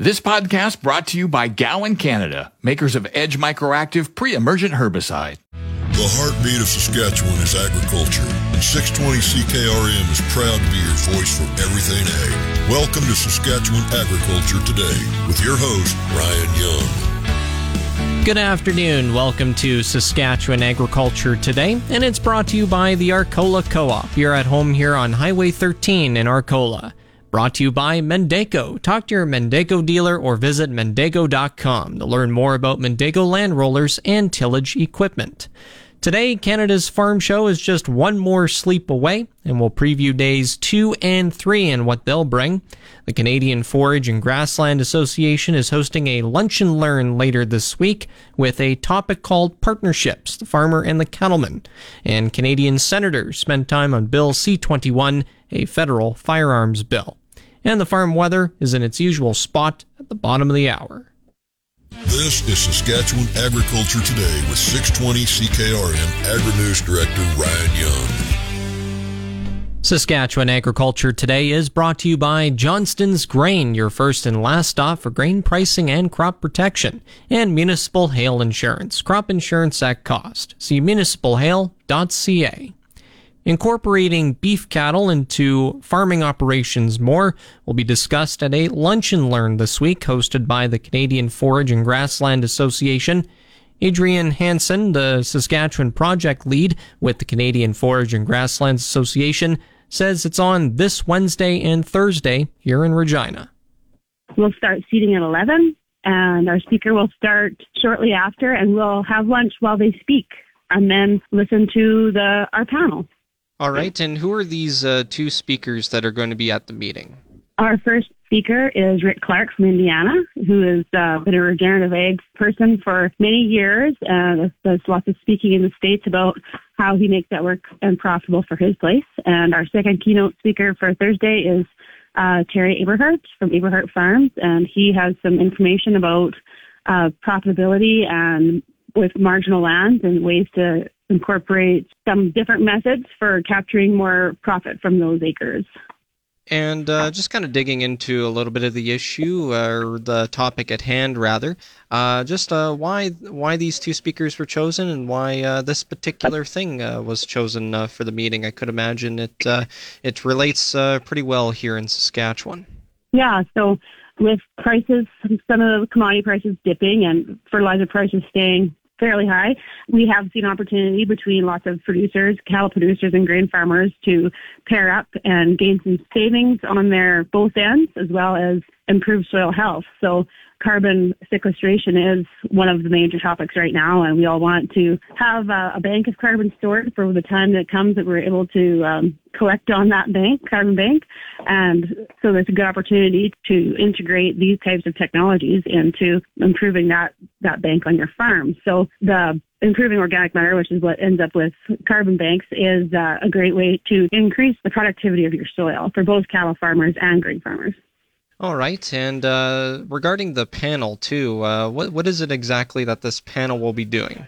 This podcast brought to you by Gowan Canada, makers of Edge Microactive pre-emergent herbicide. The heartbeat of Saskatchewan is agriculture, and 620 CKRM is proud to be your voice for everything ag. Welcome to Saskatchewan Agriculture Today with your host, Ryan Young. Good afternoon. Welcome to Saskatchewan Agriculture Today, and it's brought to you by the Arcola Co op. You're at home here on Highway 13 in Arcola. Brought to you by Mandako. Talk to your Mandako dealer or visit Mandako.com to learn more about Mandako land rollers and tillage equipment. Today, Canada's Farm Show is just one more sleep away, and we'll preview days two and three and what they'll bring. The Canadian Forage and Grassland Association is hosting a lunch and learn later this week with a topic called Partnerships, the Farmer and the Cattleman. And Canadian senators spent time on Bill C 21, a federal firearms bill and the farm weather is in its usual spot at the bottom of the hour. This is Saskatchewan Agriculture Today with 620 CKRM Agri-News Director Ryan Young. Saskatchewan Agriculture Today is brought to you by Johnston's Grain, your first and last stop for grain pricing and crop protection, and Municipal Hail Insurance, crop insurance at cost. See municipalhail.ca. Incorporating beef cattle into farming operations more will be discussed at a lunch and learn this week hosted by the Canadian Forage and Grassland Association. Adrian Hansen, the Saskatchewan project lead with the Canadian Forage and Grasslands Association, says it's on this Wednesday and Thursday here in Regina. We'll start seating at 11 and our speaker will start shortly after and we'll have lunch while they speak and then listen to the our panel. All right, and who are these uh, two speakers that are going to be at the meeting? Our first speaker is Rick Clark from Indiana, who has uh, been a regenerative ag person for many years and does lots of speaking in the States about how he makes that work and profitable for his place. And our second keynote speaker for Thursday is uh, Terry Aberhart from Aberhart Farms, and he has some information about uh, profitability and with marginal lands and ways to incorporate some different methods for capturing more profit from those acres. And uh, just kind of digging into a little bit of the issue or the topic at hand, rather, uh, just uh, why why these two speakers were chosen and why uh, this particular thing uh, was chosen uh, for the meeting. I could imagine it it relates pretty well here in Saskatchewan. Yeah. So with prices, some of the commodity prices dipping and fertilizer prices staying fairly high. We have seen opportunity between lots of producers, cattle producers and grain farmers to pair up and gain some savings on their both ends as well as improve soil health. So carbon sequestration is one of the major topics right now, and we all want to have a, a bank of carbon stored for the time that comes that we're able to um, collect on that bank, carbon bank. And so there's a good opportunity to integrate these types of technologies into improving that, that bank on your farm. So the improving organic matter, which is what ends up with carbon banks, is uh, a great way to increase the productivity of your soil for both cattle farmers and grain farmers. All right, and uh, regarding the panel too, uh, what what is it exactly that this panel will be doing?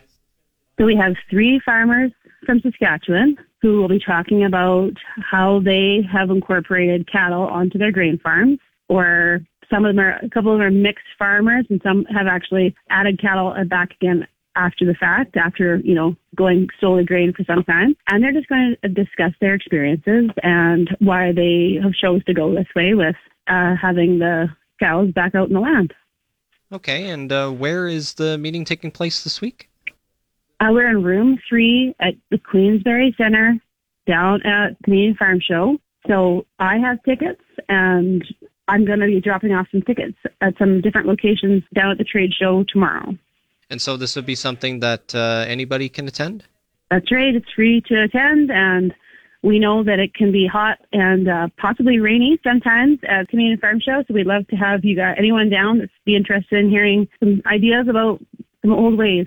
So we have three farmers from Saskatchewan who will be talking about how they have incorporated cattle onto their grain farms, or some of them are a couple of them are mixed farmers, and some have actually added cattle back again after the fact, after, you know, going solely grain for some time. And they're just going to discuss their experiences and why they have chose to go this way with uh, having the cows back out in the land. Okay, and uh, where is the meeting taking place this week? Uh, we're in room three at the Queensbury Center down at Canadian Farm Show. So I have tickets and I'm going to be dropping off some tickets at some different locations down at the trade show tomorrow. And so this would be something that uh, anybody can attend? That's right. It's free to attend and we know that it can be hot and uh, possibly rainy sometimes at Canadian Farm Show, so we'd love to have you got anyone down that's be interested in hearing some ideas about some old ways.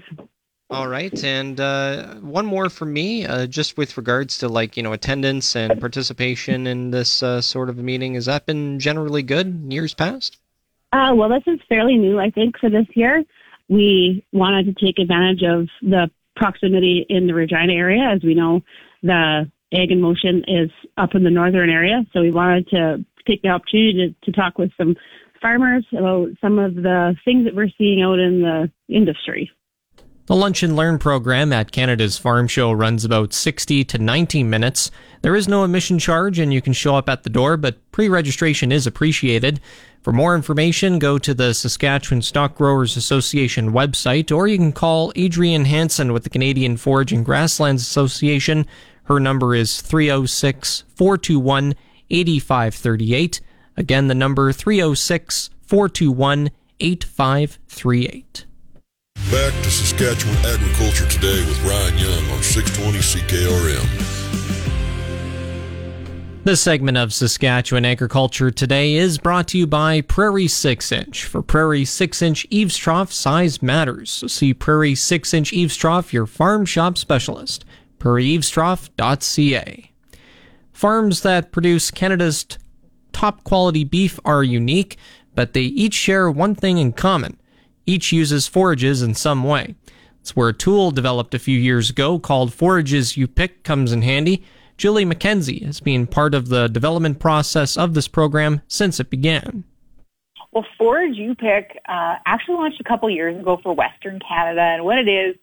All right, and uh, one more for me, uh, just with regards to like you know attendance and participation in this uh, sort of meeting. Has that been generally good in years past? Uh, well, this is fairly new, I think, for this year. We wanted to take advantage of the proximity in the Regina area, as we know the Ag in Motion is up in the northern area, so we wanted to take the opportunity to, to talk with some farmers about some of the things that we're seeing out in the industry. The Lunch and Learn program at Canada's Farm Show runs about 60 to 90 minutes. There is no admission charge and you can show up at the door, but pre registration is appreciated. For more information, go to the Saskatchewan Stock Growers Association website or you can call Adrian Hansen with the Canadian Forage and Grasslands Association. Her number is 306 421 8538. Again, the number 306 421 8538. Back to Saskatchewan Agriculture Today with Ryan Young on 620 CKRM. This segment of Saskatchewan Agriculture Today is brought to you by Prairie 6 Inch. For Prairie 6 Inch eaves trough, size matters. So see Prairie 6 Inch eaves trough, your farm shop specialist. PrairieEavesTrough.ca. Farms that produce Canada's top quality beef are unique, but they each share one thing in common each uses forages in some way. It's where a tool developed a few years ago called Forages U-Pick comes in handy. Julie McKenzie has been part of the development process of this program since it began. Well, Forage U-Pick uh, actually launched a couple years ago for Western Canada, and what it is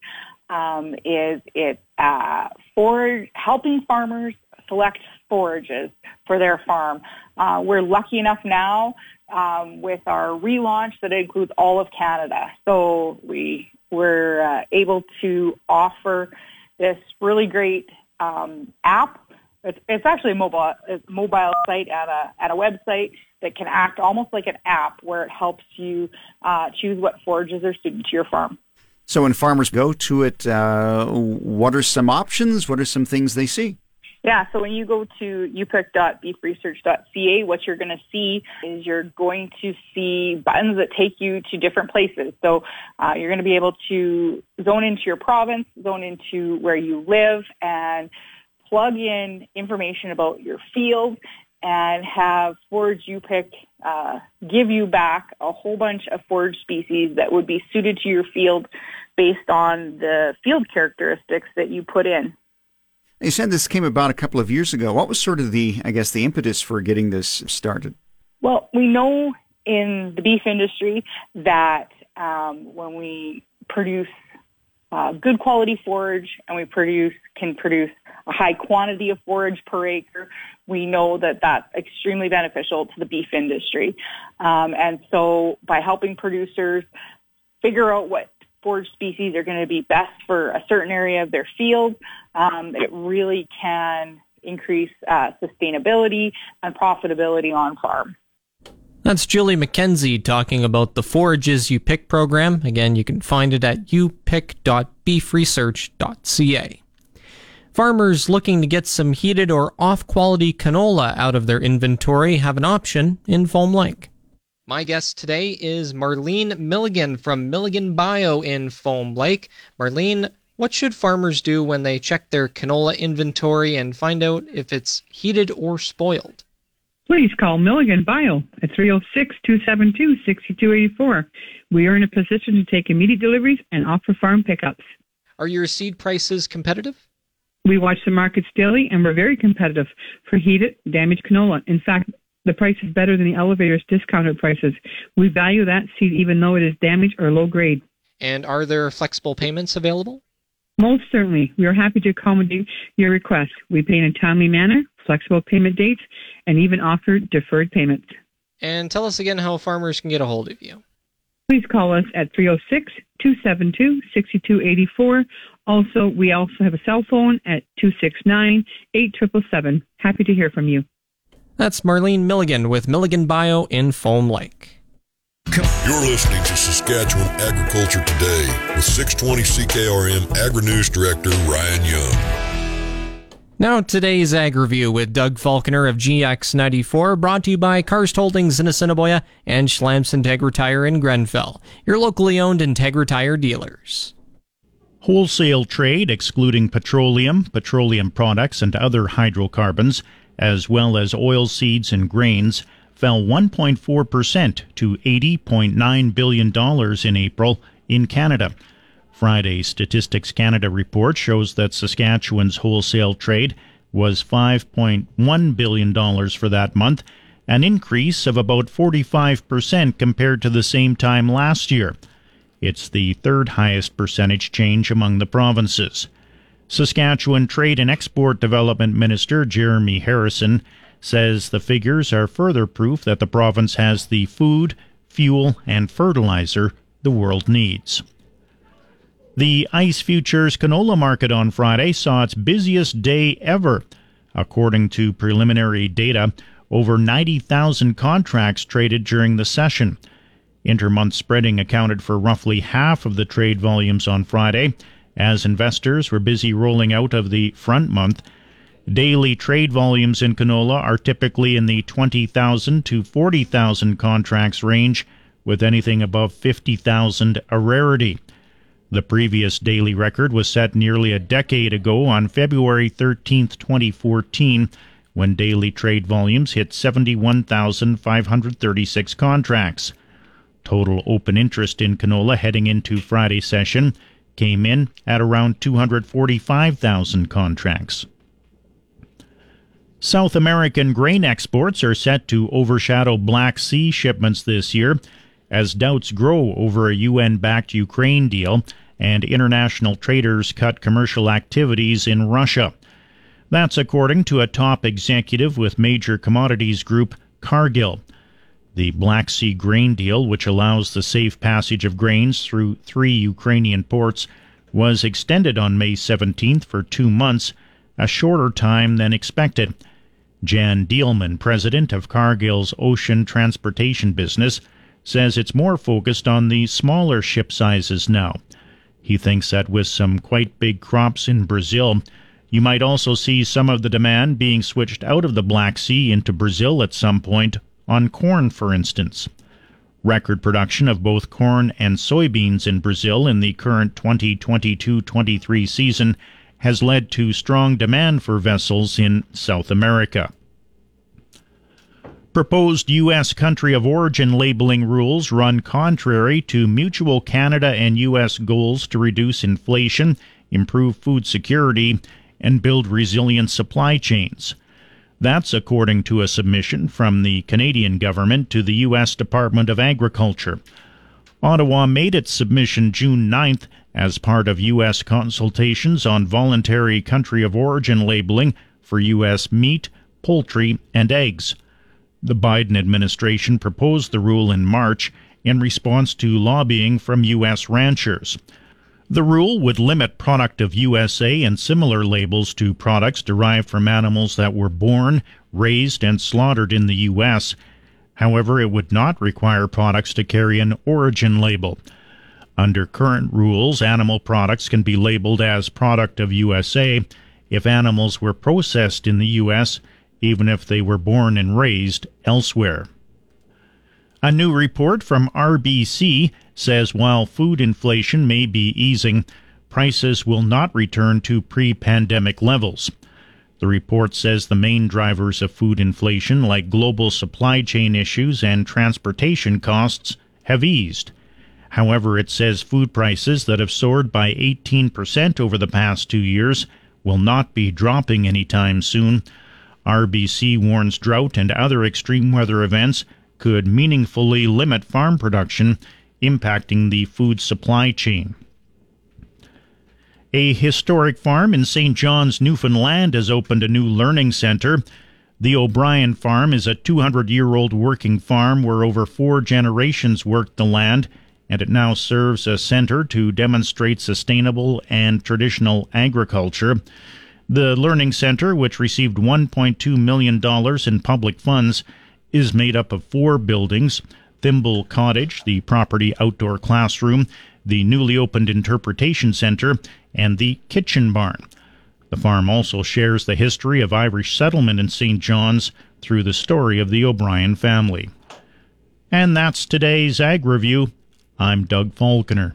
um, is it uh, forage helping farmers select forages for their farm. Uh, we're lucky enough now um, with our relaunch that includes all of Canada. So we we're uh, able to offer this really great um, app. It's, it's actually a mobile a mobile site at a at a website that can act almost like an app where it helps you uh, choose what forages are suited to your farm. So when farmers go to it, uh, what are some options? What are some things they see? Yeah, so when you go to upick.beefresearch.ca, what you're going to see is you're going to see buttons that take you to different places. So uh, you're going to be able to zone into your province, zone into where you live, and plug in information about your field and have Forage U-Pick uh, give you back a whole bunch of forage species that would be suited to your field based on the field characteristics that you put in. You said this came about a couple of years ago. What was sort of the, I guess, the impetus for getting this started? Well, we know in the beef industry that um, when we produce uh, good quality forage and we produce can produce a high quantity of forage per acre, we know that that's extremely beneficial to the beef industry. Um, and so by helping producers figure out what forage species are going to be best for a certain area of their field, um, it really can increase uh, sustainability and profitability on farm. That's Julie McKenzie talking about the Forages U-Pick program. Again, you can find it at upick.beefresearch.ca. Farmers looking to get some heated or off quality canola out of their inventory have an option in Foam Lake. My guest today is Marlene Milligan from Milligan Bio in Foam Lake. Marlene, what should farmers do when they check their canola inventory and find out if it's heated or spoiled? Please call Milligan Bio at 306 272 6284. We are in a position to take immediate deliveries and offer farm pickups. Are your seed prices competitive? We watch the markets daily and we're very competitive for heated, damaged canola. In fact, the price is better than the elevator's discounted prices. We value that seed even though it is damaged or low grade. And are there flexible payments available? Most certainly. We are happy to accommodate your request. We pay in a timely manner, flexible payment dates, and even offer deferred payments. And tell us again how farmers can get a hold of you. Please call us at 306 272 6284. Also, we also have a cell phone at 269 8777. Happy to hear from you. That's Marlene Milligan with Milligan Bio in Foam Lake. You're listening to Saskatchewan Agriculture Today with 620 CKRM Agri News Director Ryan Young. Now, today's Ag Review with Doug Falconer of GX94, brought to you by Karst Holdings in Assiniboia and Schlamps Integra Tire in Grenfell, your locally owned Integra Tire dealers. Wholesale trade, excluding petroleum, petroleum products, and other hydrocarbons, as well as oil seeds and grains, fell 1.4% to $80.9 billion in April in Canada. Friday's Statistics Canada report shows that Saskatchewan's wholesale trade was $5.1 billion for that month, an increase of about 45% compared to the same time last year. It's the third highest percentage change among the provinces. Saskatchewan Trade and Export Development Minister Jeremy Harrison says the figures are further proof that the province has the food, fuel, and fertilizer the world needs. The ICE Futures canola market on Friday saw its busiest day ever. According to preliminary data, over 90,000 contracts traded during the session. Intermonth spreading accounted for roughly half of the trade volumes on Friday, as investors were busy rolling out of the front month. Daily trade volumes in canola are typically in the 20,000 to 40,000 contracts range, with anything above 50,000 a rarity. The previous daily record was set nearly a decade ago on February 13, 2014, when daily trade volumes hit 71,536 contracts. Total open interest in canola heading into Friday session came in at around 245,000 contracts. South American grain exports are set to overshadow Black Sea shipments this year as doubts grow over a UN backed Ukraine deal and international traders cut commercial activities in Russia. That's according to a top executive with major commodities group Cargill. The Black Sea grain deal, which allows the safe passage of grains through three Ukrainian ports, was extended on May 17th for two months, a shorter time than expected. Jan Dieleman, president of Cargill's ocean transportation business, says it's more focused on the smaller ship sizes now. He thinks that with some quite big crops in Brazil, you might also see some of the demand being switched out of the Black Sea into Brazil at some point, on corn, for instance. Record production of both corn and soybeans in Brazil in the current 2022 23 season has led to strong demand for vessels in South America. Proposed U.S. country of origin labeling rules run contrary to mutual Canada and U.S. goals to reduce inflation, improve food security, and build resilient supply chains. That's according to a submission from the Canadian government to the U.S. Department of Agriculture. Ottawa made its submission June 9th as part of U.S. consultations on voluntary country of origin labeling for U.S. meat, poultry, and eggs. The Biden administration proposed the rule in March in response to lobbying from U.S. ranchers. The rule would limit product of USA and similar labels to products derived from animals that were born, raised, and slaughtered in the U.S. However, it would not require products to carry an origin label. Under current rules, animal products can be labeled as product of USA if animals were processed in the U.S., even if they were born and raised elsewhere. A new report from RBC says while food inflation may be easing, prices will not return to pre pandemic levels. The report says the main drivers of food inflation, like global supply chain issues and transportation costs, have eased. However, it says food prices that have soared by 18% over the past two years will not be dropping anytime soon. RBC warns drought and other extreme weather events could meaningfully limit farm production, impacting the food supply chain. A historic farm in St. John's, Newfoundland has opened a new learning center. The O'Brien Farm is a 200 year old working farm where over four generations worked the land, and it now serves as a center to demonstrate sustainable and traditional agriculture. The Learning Center, which received $1.2 million in public funds, is made up of four buildings Thimble Cottage, the property outdoor classroom, the newly opened Interpretation Center, and the Kitchen Barn. The farm also shares the history of Irish settlement in St. John's through the story of the O'Brien family. And that's today's Ag Review. I'm Doug Falconer.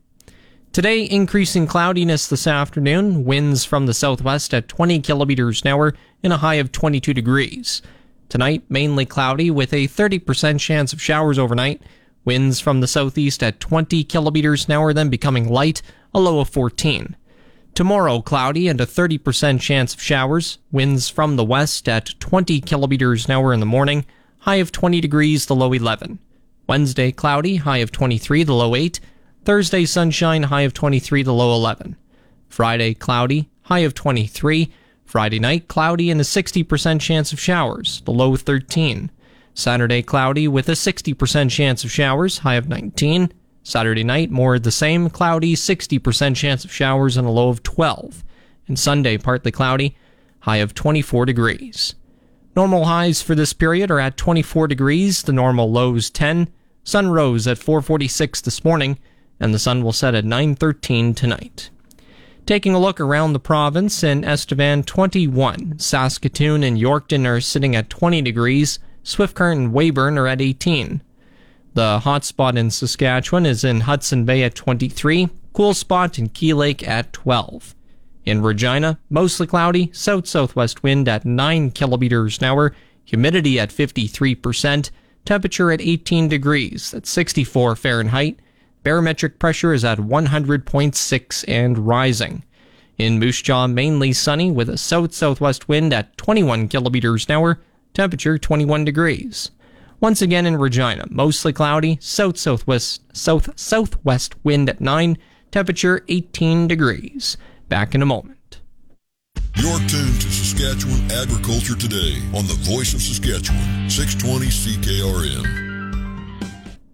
Today, increasing cloudiness this afternoon, winds from the southwest at 20 kilometers an hour and a high of 22 degrees. Tonight, mainly cloudy with a 30% chance of showers overnight. Winds from the southeast at 20 kilometers an hour, then becoming light, a low of 14. Tomorrow, cloudy and a 30% chance of showers. Winds from the west at 20 kilometers an hour in the morning, high of 20 degrees, the low 11. Wednesday, cloudy, high of 23, the low 8. Thursday, sunshine, high of 23, the low 11. Friday, cloudy, high of 23. Friday night, cloudy and a 60% chance of showers, the low 13. Saturday, cloudy with a 60% chance of showers, high of 19. Saturday night, more of the same, cloudy, 60% chance of showers, and a low of 12. And Sunday, partly cloudy, high of 24 degrees. Normal highs for this period are at 24 degrees, the normal lows 10. Sun rose at 446 this morning, and the sun will set at 913 tonight. Taking a look around the province, in Estevan 21, Saskatoon and Yorkton are sitting at 20 degrees, Swift Current and Weyburn are at 18. The hot spot in Saskatchewan is in Hudson Bay at 23, cool spot in Key Lake at 12. In Regina, mostly cloudy, south southwest wind at 9 kilometers an hour, humidity at 53%, temperature at 18 degrees, that's 64 Fahrenheit. Barometric pressure is at 100.6 and rising. In Moose Jaw, mainly sunny with a south southwest wind at 21 kilometers an hour, temperature 21 degrees. Once again in Regina, mostly cloudy, south southwest south southwest wind at 9, temperature 18 degrees. Back in a moment. You're tuned to Saskatchewan Agriculture Today on the Voice of Saskatchewan, 620 CKRM.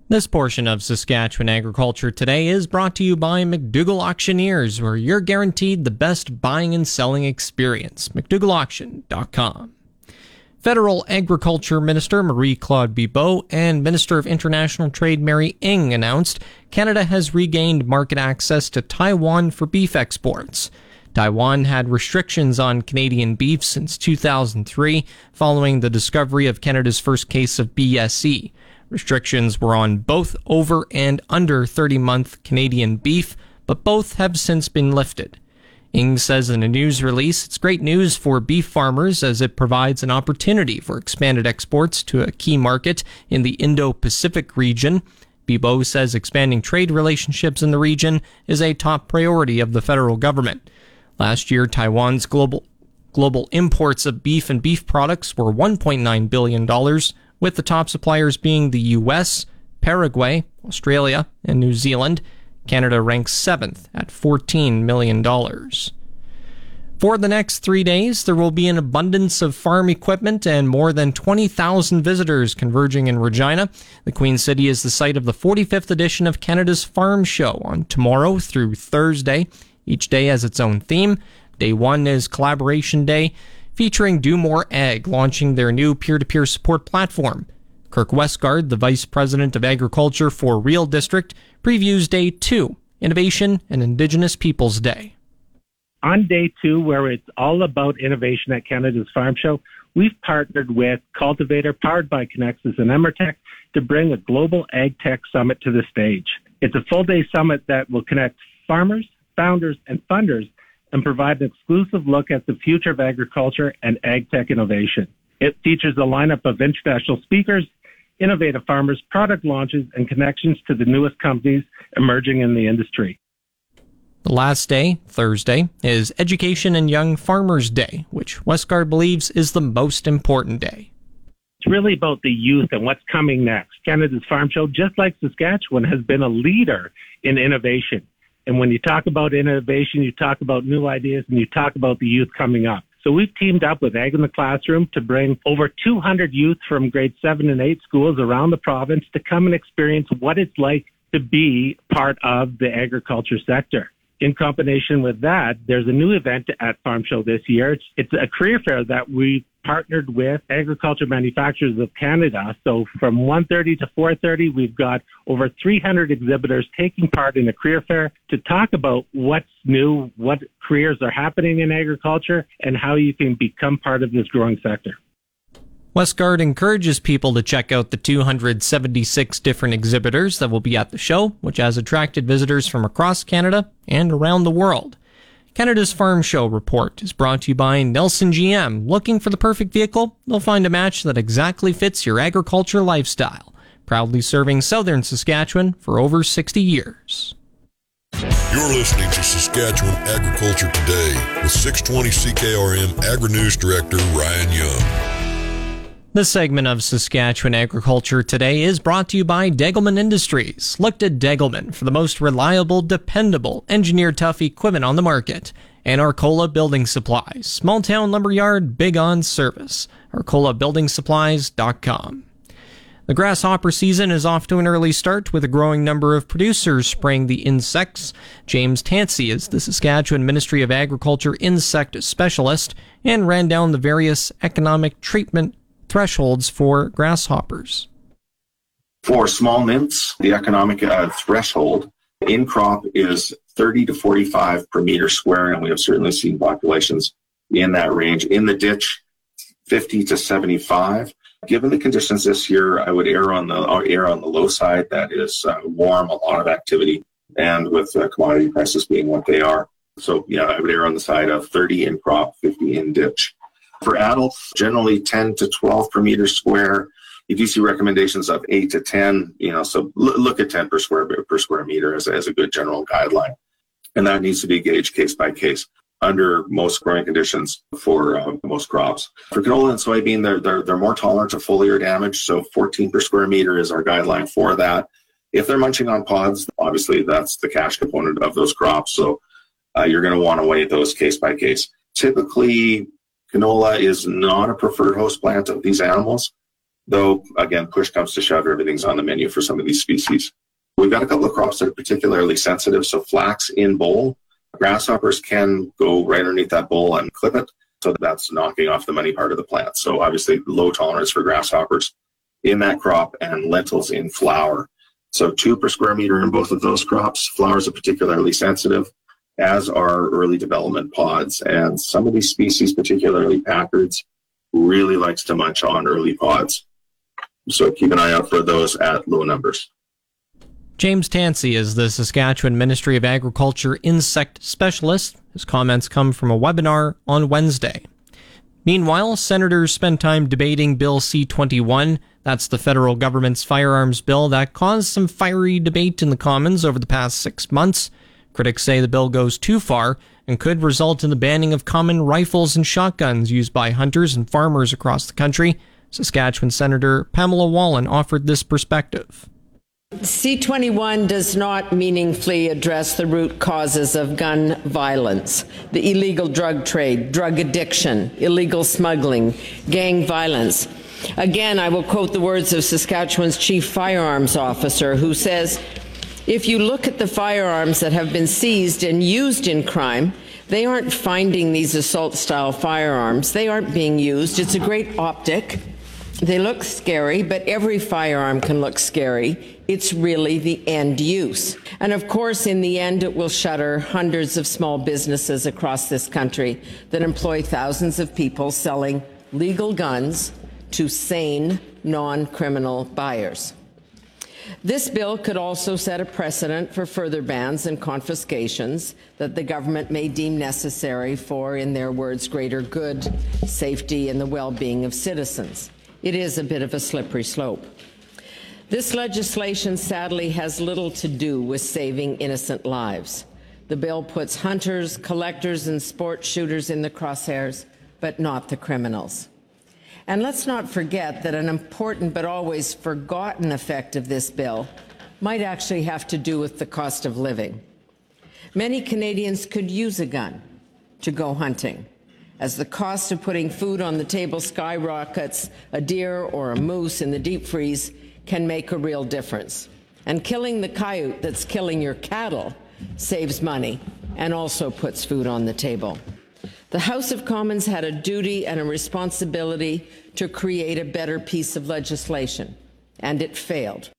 This portion of Saskatchewan Agriculture Today is brought to you by McDougall Auctioneers, where you're guaranteed the best buying and selling experience. McDougallAuction.com. Federal Agriculture Minister Marie Claude Bibeau and Minister of International Trade Mary Ng announced Canada has regained market access to Taiwan for beef exports. Taiwan had restrictions on Canadian beef since 2003 following the discovery of Canada's first case of BSE. Restrictions were on both over and under 30 month Canadian beef, but both have since been lifted. Ng says in a news release, it's great news for beef farmers as it provides an opportunity for expanded exports to a key market in the Indo Pacific region. Bibeau says expanding trade relationships in the region is a top priority of the federal government. Last year, Taiwan's global global imports of beef and beef products were $1.9 billion, with the top suppliers being the US, Paraguay, Australia, and New Zealand. Canada ranks seventh at $14 million. For the next three days, there will be an abundance of farm equipment and more than 20,000 visitors converging in Regina. The Queen City is the site of the 45th edition of Canada's Farm Show on tomorrow through Thursday. Each day has its own theme. Day one is Collaboration Day, featuring Do More Ag launching their new peer to peer support platform. Kirk Westgard, the Vice President of Agriculture for Real District, previews Day 2, Innovation and Indigenous Peoples Day. On Day 2, where it's all about innovation at Canada's Farm Show, we've partnered with Cultivator, powered by Conexus and Emmertech, to bring a global ag tech summit to the stage. It's a full day summit that will connect farmers, founders, and funders and provide an exclusive look at the future of agriculture and ag tech innovation. It features a lineup of international speakers, innovative farmers, product launches, and connections to the newest companies emerging in the industry. The last day, Thursday, is Education and Young Farmers Day, which Westgard believes is the most important day. It's really about the youth and what's coming next. Canada's Farm Show, just like Saskatchewan, has been a leader in innovation. And when you talk about innovation, you talk about new ideas and you talk about the youth coming up. So we've teamed up with Ag in the Classroom to bring over 200 youth from grade 7 and 8 schools around the province to come and experience what it's like to be part of the agriculture sector. In combination with that, there's a new event at Farm Show this year. It's, it's a career fair that we partnered with Agriculture Manufacturers of Canada. So from 1.30 to 4.30, we've got over 300 exhibitors taking part in a career fair to talk about what's new, what careers are happening in agriculture, and how you can become part of this growing sector. Westgard encourages people to check out the 276 different exhibitors that will be at the show, which has attracted visitors from across Canada and around the world. Canada's Farm Show report is brought to you by Nelson GM. Looking for the perfect vehicle? They'll find a match that exactly fits your agriculture lifestyle. Proudly serving southern Saskatchewan for over 60 years. You're listening to Saskatchewan Agriculture Today with 620 CKRM Agri News Director Ryan Young. This segment of Saskatchewan Agriculture Today is brought to you by Degelman Industries. Look to Degelman for the most reliable, dependable, engineered tough equipment on the market. And Arcola Building Supplies, small town lumberyard, big on service. ArcolaBuildingSupplies.com. The grasshopper season is off to an early start with a growing number of producers spraying the insects. James Tansey is the Saskatchewan Ministry of Agriculture insect specialist and ran down the various economic treatment thresholds for grasshoppers? For small nymphs, the economic uh, threshold in crop is 30 to 45 per meter square, and we have certainly seen populations in that range. In the ditch, 50 to 75. Given the conditions this year, I would err on the err on the low side. That is uh, warm, a lot of activity, and with uh, commodity prices being what they are. So yeah, I would err on the side of 30 in crop, 50 in ditch. For adults, generally 10 to 12 per meter square. If you do see recommendations of 8 to 10, you know, so look at 10 per square per square meter as, as a good general guideline. And that needs to be gauged case by case under most growing conditions for uh, most crops. For canola and soybean, they're, they're, they're more tolerant to foliar damage, so 14 per square meter is our guideline for that. If they're munching on pods, obviously that's the cash component of those crops, so uh, you're going to want to weigh those case by case. Typically, Canola is not a preferred host plant of these animals, though, again, push comes to shove, everything's on the menu for some of these species. We've got a couple of crops that are particularly sensitive. So, flax in boll. grasshoppers can go right underneath that boll and clip it. So, that's knocking off the money part of the plant. So, obviously, low tolerance for grasshoppers in that crop and lentils in flower. So, two per square meter in both of those crops. Flowers are particularly sensitive as are early development pods. And some of these species, particularly Packards, really likes to munch on early pods. So keep an eye out for those at low numbers. James Tansey is the Saskatchewan Ministry of Agriculture insect specialist. His comments come from a webinar on Wednesday. Meanwhile, senators spent time debating Bill C 21. That's the federal government's firearms bill that caused some fiery debate in the Commons over the past six months. Critics say the bill goes too far and could result in the banning of common rifles and shotguns used by hunters and farmers across the country. Saskatchewan Senator Pamela Wallin offered this perspective. C21 does not meaningfully address the root causes of gun violence, the illegal drug trade, drug addiction, illegal smuggling, gang violence. Again, I will quote the words of Saskatchewan's chief firearms officer, who says if you look at the firearms that have been seized and used in crime, they aren't finding these assault style firearms. They aren't being used. It's a great optic. They look scary, but every firearm can look scary. It's really the end use. And of course, in the end, it will shutter hundreds of small businesses across this country that employ thousands of people selling legal guns to sane, non criminal buyers. This bill could also set a precedent for further bans and confiscations that the government may deem necessary for, in their words, greater good, safety, and the well being of citizens. It is a bit of a slippery slope. This legislation sadly has little to do with saving innocent lives. The bill puts hunters, collectors, and sport shooters in the crosshairs, but not the criminals. And let's not forget that an important but always forgotten effect of this bill might actually have to do with the cost of living. Many Canadians could use a gun to go hunting. As the cost of putting food on the table skyrockets, a deer or a moose in the deep freeze can make a real difference. And killing the coyote that's killing your cattle saves money and also puts food on the table. The House of Commons had a duty and a responsibility to create a better piece of legislation, and it failed.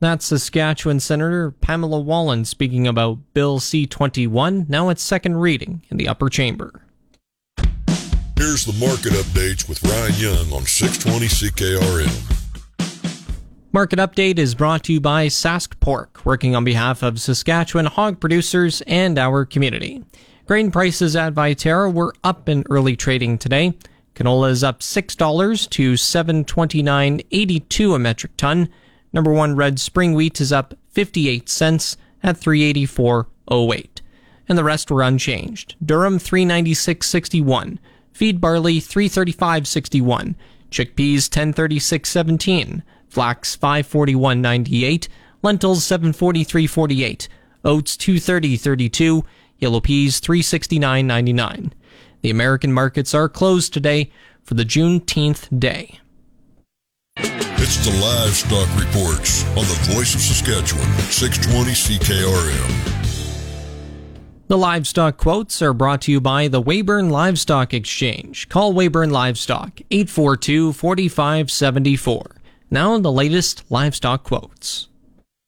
That's Saskatchewan Senator Pamela Wallin speaking about Bill C 21, now its second reading in the upper chamber. Here's the market updates with Ryan Young on 620 CKRM. Market Update is brought to you by Sask Pork, working on behalf of Saskatchewan hog producers and our community. Grain prices at Viterra were up in early trading today. Canola is up $6 to 729.82 a metric ton. Number 1 red spring wheat is up 58 cents at 384.08. And the rest were unchanged. Durum 396.61, feed barley 335.61, chickpeas 1036.17, flax 541.98, lentils 743.48, oats 230.32, yellow peas 369.99. The American markets are closed today for the Juneteenth day. It's the livestock reports on the Voice of Saskatchewan, 620 CKRM. The livestock quotes are brought to you by the Weyburn Livestock Exchange. Call Weyburn Livestock 842 4574. Now, the latest livestock quotes.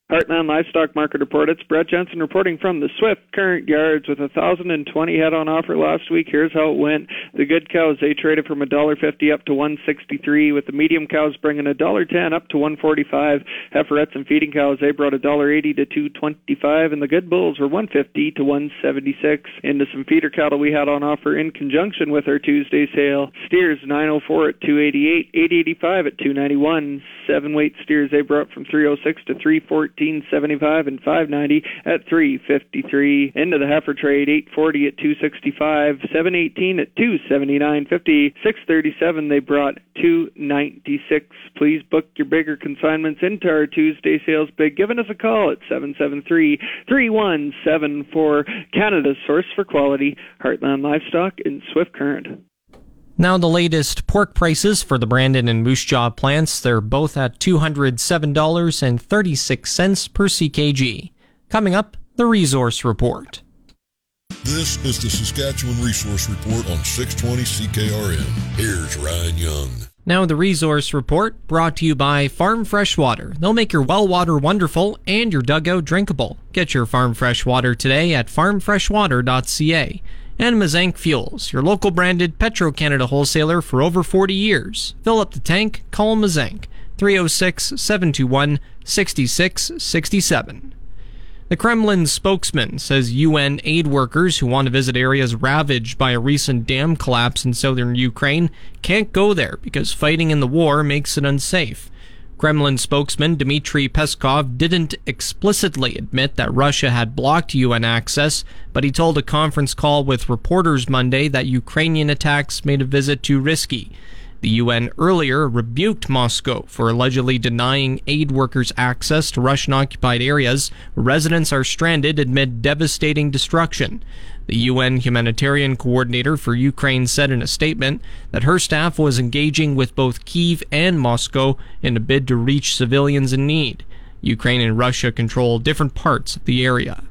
Heartland Livestock Market Report. It's Brett Jensen reporting from the Swift Current Yards with 1,020 head on offer last week. Here's how it went. The good cows, they traded from $1.50 up to 163 with the medium cows bringing $1.10 up to 145 Heiferettes and feeding cows, they brought $1.80 to 225 and the good bulls were 150 to 176. Into some feeder cattle we had on offer in conjunction with our Tuesday sale. Steers 904 at 288, 885 at 291. Seven weight steers they brought from 306 to 314. 1475 and 590 at 353. Into the heifer trade 840 at 265, 718 at 279.50, 637 they brought 296. Please book your bigger consignments into our Tuesday sales big. Giving us a call at 773-3174. Canada's source for quality, Heartland Livestock in Swift Current. Now the latest pork prices for the Brandon and Moose Jaw plants. They're both at $207.36 per CKG. Coming up, the resource report. This is the Saskatchewan Resource Report on 620 CKRM. Here's Ryan Young. Now, the resource report brought to you by Farm Fresh Water. They'll make your well water wonderful and your dugout drinkable. Get your Farm Fresh Water today at farmfreshwater.ca and Mazank Fuels, your local branded Petro Canada wholesaler for over 40 years. Fill up the tank, call Mazank 306 721 6667. The Kremlin spokesman says UN aid workers who want to visit areas ravaged by a recent dam collapse in southern Ukraine can't go there because fighting in the war makes it unsafe. Kremlin spokesman Dmitry Peskov didn't explicitly admit that Russia had blocked UN access, but he told a conference call with reporters Monday that Ukrainian attacks made a visit too risky. The UN earlier rebuked Moscow for allegedly denying aid workers access to Russian occupied areas where residents are stranded amid devastating destruction. The UN humanitarian coordinator for Ukraine said in a statement that her staff was engaging with both Kiev and Moscow in a bid to reach civilians in need. Ukraine and Russia control different parts of the area.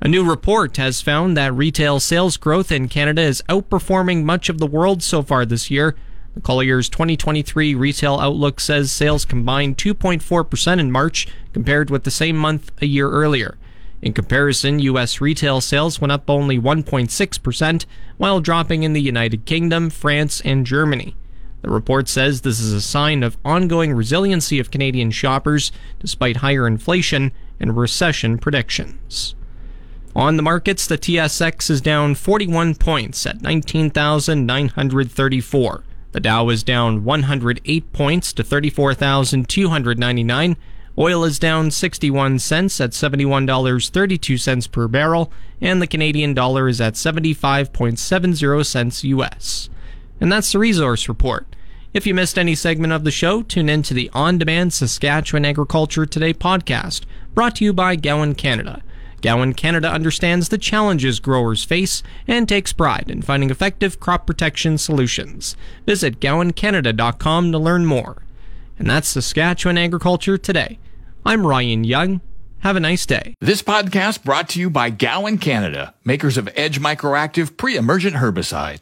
A new report has found that retail sales growth in Canada is outperforming much of the world so far this year. The Collier's 2023 retail outlook says sales combined 2.4% in March compared with the same month a year earlier. In comparison, U.S. retail sales went up only 1.6%, while dropping in the United Kingdom, France, and Germany. The report says this is a sign of ongoing resiliency of Canadian shoppers despite higher inflation and recession predictions. On the markets, the TSX is down 41 points at 19,934. The Dow is down 108 points to 34,299. Oil is down 61 cents at $71.32 per barrel, and the Canadian dollar is at 75.70 cents US. And that's the resource report. If you missed any segment of the show, tune in to the on demand Saskatchewan Agriculture Today podcast, brought to you by Gowan Canada. Gowan Canada understands the challenges growers face and takes pride in finding effective crop protection solutions. Visit gowancanada.com to learn more. And that's Saskatchewan Agriculture Today. I'm Ryan Young. Have a nice day. This podcast brought to you by Gowan Canada, makers of Edge Microactive pre-emergent herbicide.